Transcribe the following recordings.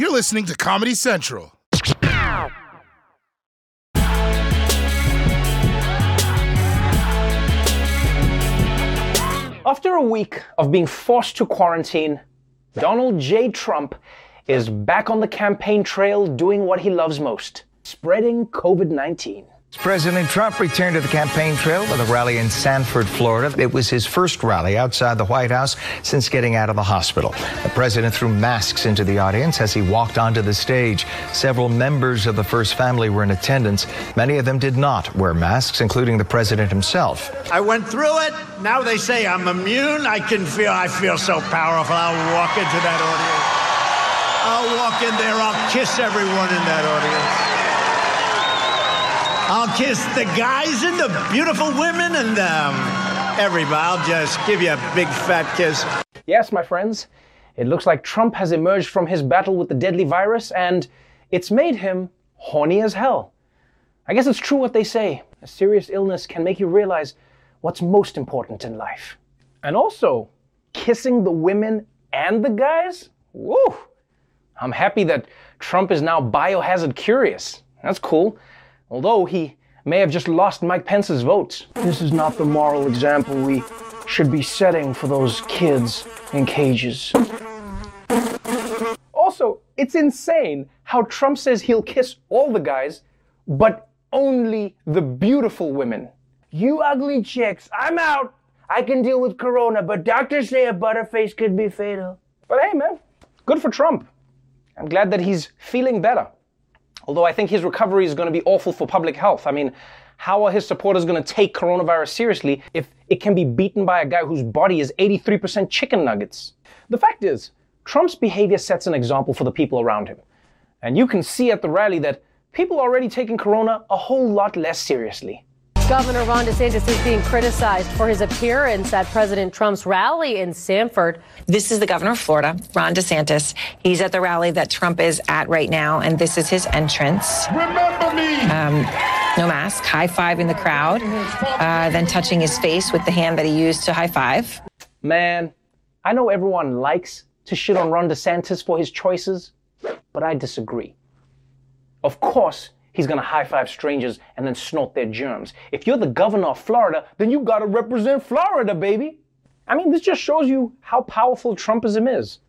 You're listening to Comedy Central. After a week of being forced to quarantine, Donald J. Trump is back on the campaign trail doing what he loves most spreading COVID 19. President Trump returned to the campaign trail with a rally in Sanford, Florida. It was his first rally outside the White House since getting out of the hospital. The president threw masks into the audience as he walked onto the stage. Several members of the first family were in attendance. Many of them did not wear masks, including the president himself. I went through it. Now they say I'm immune. I can feel I feel so powerful. I'll walk into that audience. I'll walk in there. I'll kiss everyone in that audience. I'll kiss the guys and the beautiful women and um, everybody. I'll just give you a big fat kiss. Yes, my friends, it looks like Trump has emerged from his battle with the deadly virus and it's made him horny as hell. I guess it's true what they say a serious illness can make you realize what's most important in life. And also, kissing the women and the guys? Woo! I'm happy that Trump is now biohazard curious. That's cool although he may have just lost Mike Pence's votes. This is not the moral example we should be setting for those kids in cages. Also, it's insane how Trump says he'll kiss all the guys, but only the beautiful women. You ugly chicks, I'm out. I can deal with corona, but doctors say a butterface could be fatal. But hey, man, good for Trump. I'm glad that he's feeling better. Although I think his recovery is going to be awful for public health. I mean, how are his supporters going to take coronavirus seriously if it can be beaten by a guy whose body is 83% chicken nuggets? The fact is, Trump's behavior sets an example for the people around him. And you can see at the rally that people are already taking corona a whole lot less seriously. Governor Ron DeSantis is being criticized for his appearance at President Trump's rally in Sanford. This is the governor of Florida, Ron DeSantis. He's at the rally that Trump is at right now, and this is his entrance. Remember me! Um, no mask, high five in the crowd, uh, then touching his face with the hand that he used to high five. Man, I know everyone likes to shit on Ron DeSantis for his choices, but I disagree. Of course, he's gonna high five strangers and then snort their germs. If you're the governor of Florida, then you gotta represent Florida, baby. I mean, this just shows you how powerful Trumpism is.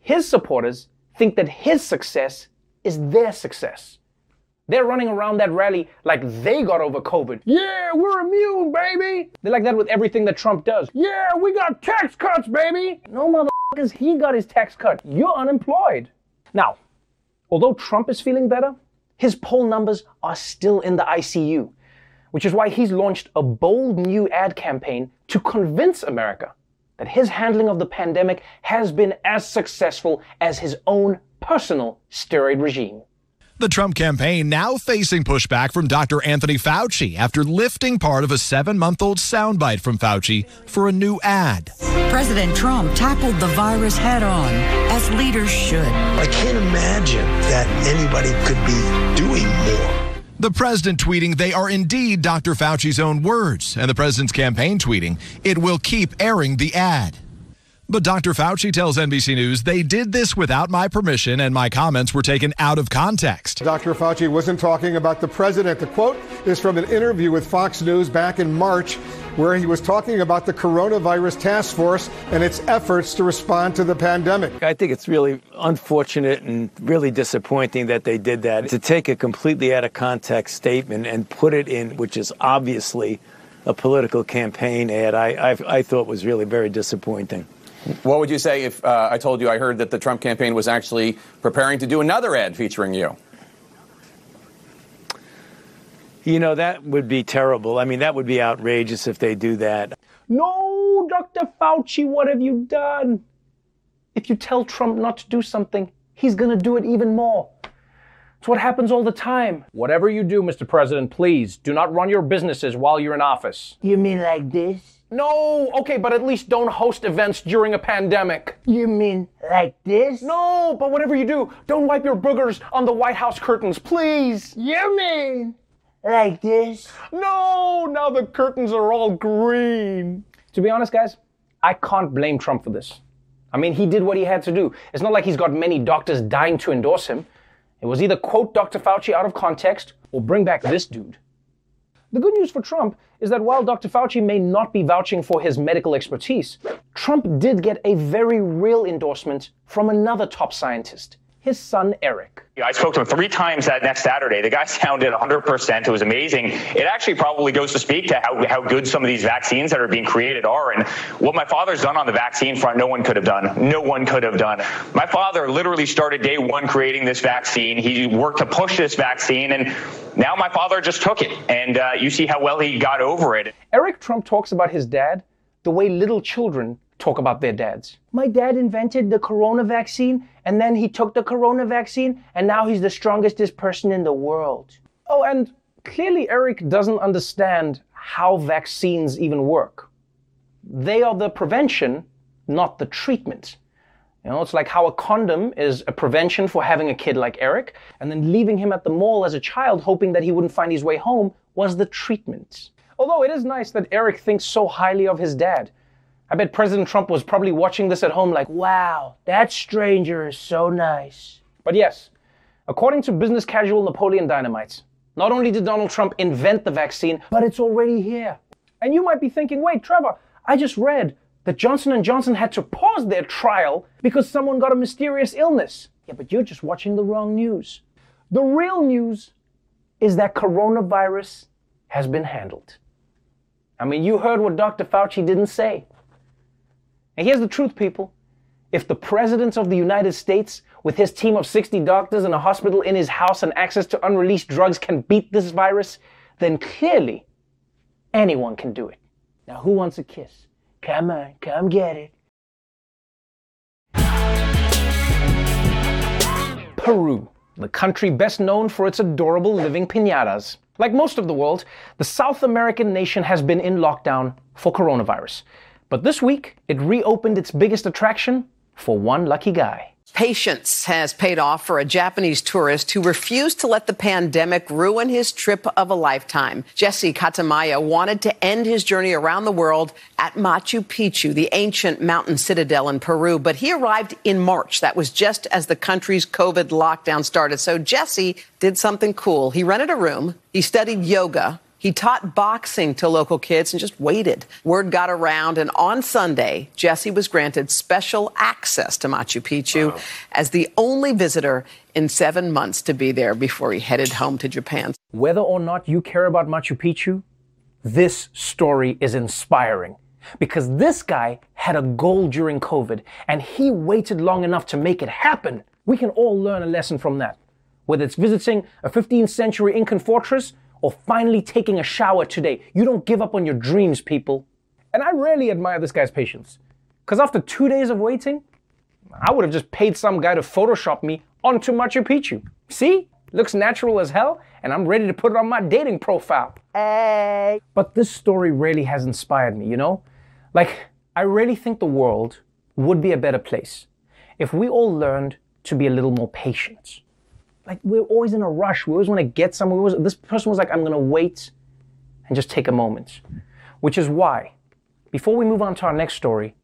His supporters think that his success is their success. They're running around that rally like they got over COVID. Yeah, we're immune, baby. They're like that with everything that Trump does. Yeah, we got tax cuts, baby. No motherfuckers, he got his tax cut. You're unemployed. Now, although Trump is feeling better, his poll numbers are still in the ICU, which is why he's launched a bold new ad campaign to convince America that his handling of the pandemic has been as successful as his own personal steroid regime. The Trump campaign now facing pushback from Dr. Anthony Fauci after lifting part of a seven month old soundbite from Fauci for a new ad. President Trump tackled the virus head on, as leaders should. I can't imagine that anybody could be doing more. The president tweeting they are indeed Dr. Fauci's own words, and the president's campaign tweeting it will keep airing the ad. But Dr. Fauci tells NBC News they did this without my permission and my comments were taken out of context. Dr. Fauci wasn't talking about the president. The quote is from an interview with Fox News back in March where he was talking about the coronavirus task force and its efforts to respond to the pandemic. I think it's really unfortunate and really disappointing that they did that. To take a completely out of context statement and put it in, which is obviously a political campaign ad, I, I, I thought was really very disappointing. What would you say if uh, I told you I heard that the Trump campaign was actually preparing to do another ad featuring you? You know, that would be terrible. I mean, that would be outrageous if they do that. No, Dr. Fauci, what have you done? If you tell Trump not to do something, he's going to do it even more. It's what happens all the time. Whatever you do, Mr. President, please do not run your businesses while you're in office. You mean like this? No, okay, but at least don't host events during a pandemic. You mean like this? No, but whatever you do, don't wipe your boogers on the White House curtains, please. You mean like this? No, now the curtains are all green. To be honest, guys, I can't blame Trump for this. I mean, he did what he had to do. It's not like he's got many doctors dying to endorse him. It was either quote Dr. Fauci out of context or bring back this dude. The good news for Trump is that while Dr. Fauci may not be vouching for his medical expertise, Trump did get a very real endorsement from another top scientist, his son Eric. Yeah, I spoke to him three times that next Saturday. The guy sounded 100%. It was amazing. It actually probably goes to speak to how, how good some of these vaccines that are being created are. And what my father's done on the vaccine front, no one could have done. No one could have done. My father literally started day one creating this vaccine. He worked to push this vaccine, and now my father just took it. And uh, you see how well he got over it. Eric Trump talks about his dad the way little children talk about their dads. My dad invented the corona vaccine, and then he took the corona vaccine, and now he's the strongest person in the world. Oh, and clearly Eric doesn't understand how vaccines even work. They are the prevention, not the treatment. You know, it's like how a condom is a prevention for having a kid like Eric, and then leaving him at the mall as a child hoping that he wouldn't find his way home was the treatment. Although it is nice that Eric thinks so highly of his dad. I bet President Trump was probably watching this at home like, wow, that stranger is so nice. But yes, according to business casual Napoleon Dynamite, not only did Donald Trump invent the vaccine, but it's already here. And you might be thinking, wait, Trevor, I just read that Johnson & Johnson had to pause their trial because someone got a mysterious illness. Yeah, but you're just watching the wrong news. The real news is that coronavirus has been handled. I mean, you heard what Dr. Fauci didn't say. And here's the truth, people. If the President of the United States, with his team of 60 doctors and a hospital in his house and access to unreleased drugs, can beat this virus, then clearly anyone can do it. Now, who wants a kiss? Come on, come get it. Peru, the country best known for its adorable living pinatas. Like most of the world, the South American nation has been in lockdown for coronavirus. But this week, it reopened its biggest attraction for one lucky guy. Patience has paid off for a Japanese tourist who refused to let the pandemic ruin his trip of a lifetime. Jesse Katayama wanted to end his journey around the world at Machu Picchu, the ancient mountain citadel in Peru, but he arrived in March. That was just as the country's COVID lockdown started. So Jesse did something cool. He rented a room, he studied yoga, he taught boxing to local kids and just waited. Word got around, and on Sunday, Jesse was granted special access to Machu Picchu wow. as the only visitor in seven months to be there before he headed home to Japan. Whether or not you care about Machu Picchu, this story is inspiring. Because this guy had a goal during COVID and he waited long enough to make it happen. We can all learn a lesson from that. Whether it's visiting a 15th century Incan fortress or finally taking a shower today. You don't give up on your dreams, people. And I really admire this guy's patience. Because after two days of waiting, I would have just paid some guy to Photoshop me onto Machu Picchu. See? Looks natural as hell, and I'm ready to put it on my dating profile. Hey. But this story really has inspired me, you know? Like, I really think the world would be a better place if we all learned to be a little more patient like we're always in a rush. We always want to get somewhere. Was, this person was like, I'm going to wait and just take a moment. Which is why, before we move on to our next story,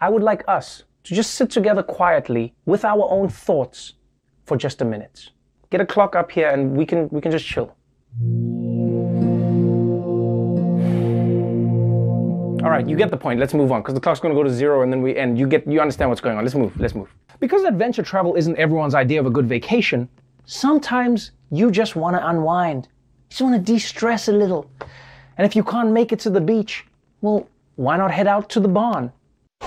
I would like us to just sit together quietly with our own thoughts for just a minute. Get a clock up here and we can we can just chill. All right, you get the point. Let's move on because the clock's going to go to zero and then we end. You get you understand what's going on. Let's move. Let's move. Because adventure travel isn't everyone's idea of a good vacation, Sometimes you just want to unwind. You just want to de stress a little. And if you can't make it to the beach, well, why not head out to the barn?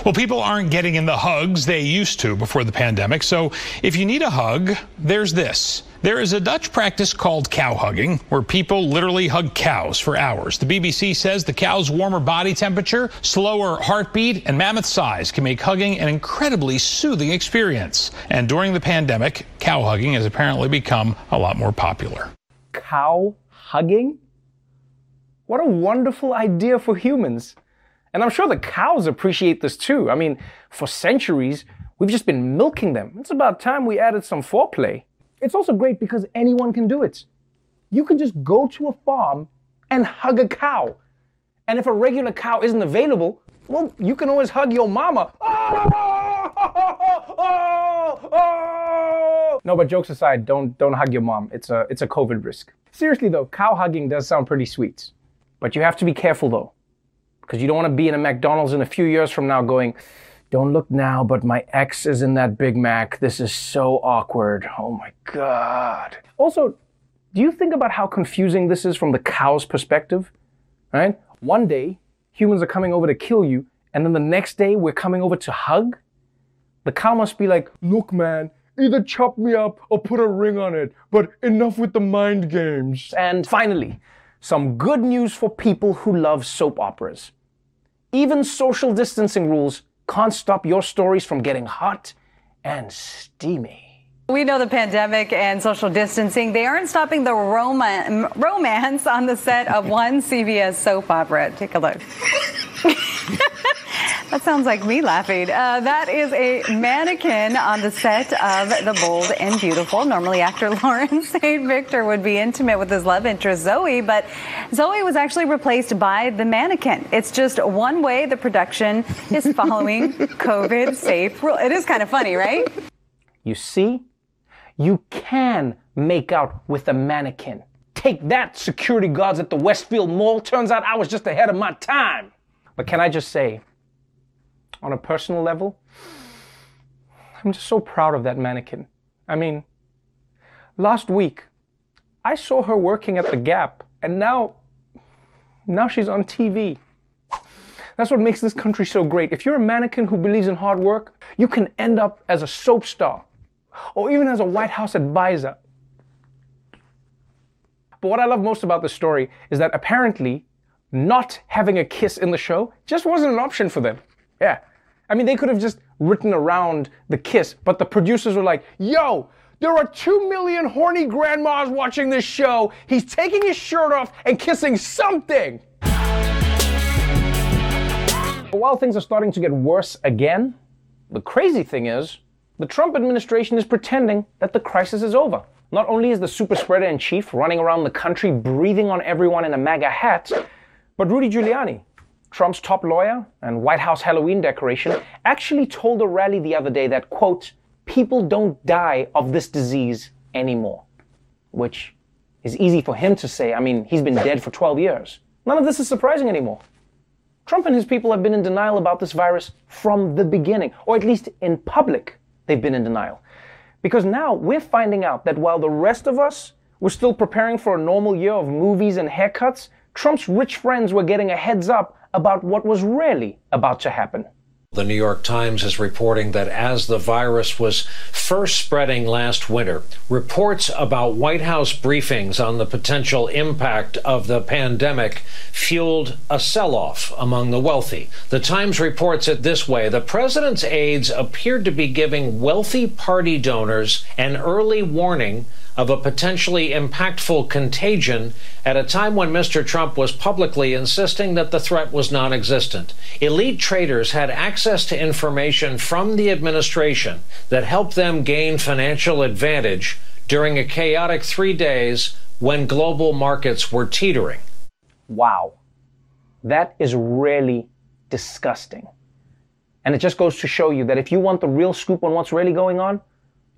Well, people aren't getting in the hugs they used to before the pandemic. So if you need a hug, there's this. There is a Dutch practice called cow hugging, where people literally hug cows for hours. The BBC says the cow's warmer body temperature, slower heartbeat, and mammoth size can make hugging an incredibly soothing experience. And during the pandemic, cow hugging has apparently become a lot more popular. Cow hugging? What a wonderful idea for humans. And I'm sure the cows appreciate this too. I mean, for centuries, we've just been milking them. It's about time we added some foreplay. It's also great because anyone can do it. You can just go to a farm and hug a cow. And if a regular cow isn't available, well, you can always hug your mama. No, but jokes aside, don't don't hug your mom. It's a it's a COVID risk. Seriously though, cow hugging does sound pretty sweet. But you have to be careful though. Because you don't want to be in a McDonald's in a few years from now going, don't look now, but my ex is in that Big Mac. This is so awkward. Oh my God. Also, do you think about how confusing this is from the cow's perspective? Right? One day, humans are coming over to kill you, and then the next day, we're coming over to hug? The cow must be like, look, man, either chop me up or put a ring on it, but enough with the mind games. And finally, some good news for people who love soap operas. Even social distancing rules can't stop your stories from getting hot and steamy. We know the pandemic and social distancing, they aren't stopping the rom- romance on the set of one CBS soap opera. Take a look. that sounds like me laughing. Uh, that is a mannequin on the set of The Bold and Beautiful. Normally, actor Lawrence St. Victor would be intimate with his love interest, Zoe, but Zoe was actually replaced by the mannequin. It's just one way the production is following COVID safe rule. It is kind of funny, right? You see? You can make out with a mannequin. Take that, security guards at the Westfield Mall. Turns out I was just ahead of my time. But can I just say, on a personal level, I'm just so proud of that mannequin. I mean, last week, I saw her working at the Gap, and now, now she's on TV. That's what makes this country so great. If you're a mannequin who believes in hard work, you can end up as a soap star or even as a White House advisor. But what I love most about the story is that apparently not having a kiss in the show just wasn't an option for them. Yeah. I mean, they could have just written around the kiss, but the producers were like, yo, there are two million horny grandmas watching this show. He's taking his shirt off and kissing something. While things are starting to get worse again, the crazy thing is, the Trump administration is pretending that the crisis is over. Not only is the super spreader in chief running around the country breathing on everyone in a MAGA hat, but Rudy Giuliani, Trump's top lawyer and White House Halloween decoration, actually told a rally the other day that, quote, people don't die of this disease anymore. Which is easy for him to say. I mean, he's been dead for 12 years. None of this is surprising anymore. Trump and his people have been in denial about this virus from the beginning, or at least in public, they've been in denial. Because now we're finding out that while the rest of us were still preparing for a normal year of movies and haircuts, Trump's rich friends were getting a heads up about what was really about to happen. The New York Times is reporting that as the virus was first spreading last winter, reports about White House briefings on the potential impact of the pandemic fueled a sell off among the wealthy. The Times reports it this way The president's aides appeared to be giving wealthy party donors an early warning of a potentially impactful contagion at a time when Mr. Trump was publicly insisting that the threat was non existent. Elite traders had access to information from the administration that helped them gain financial advantage during a chaotic three days when global markets were teetering. Wow. That is really disgusting. And it just goes to show you that if you want the real scoop on what's really going on,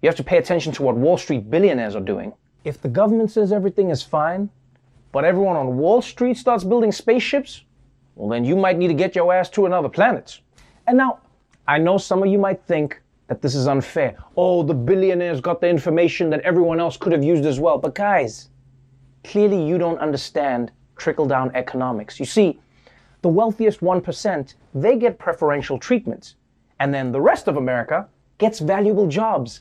you have to pay attention to what Wall Street billionaires are doing. If the government says everything is fine, but everyone on Wall Street starts building spaceships, well, then you might need to get your ass to another planet. And now, I know some of you might think that this is unfair. Oh, the billionaires got the information that everyone else could have used as well. But guys, clearly you don't understand trickle down economics. You see, the wealthiest 1%, they get preferential treatment. And then the rest of America gets valuable jobs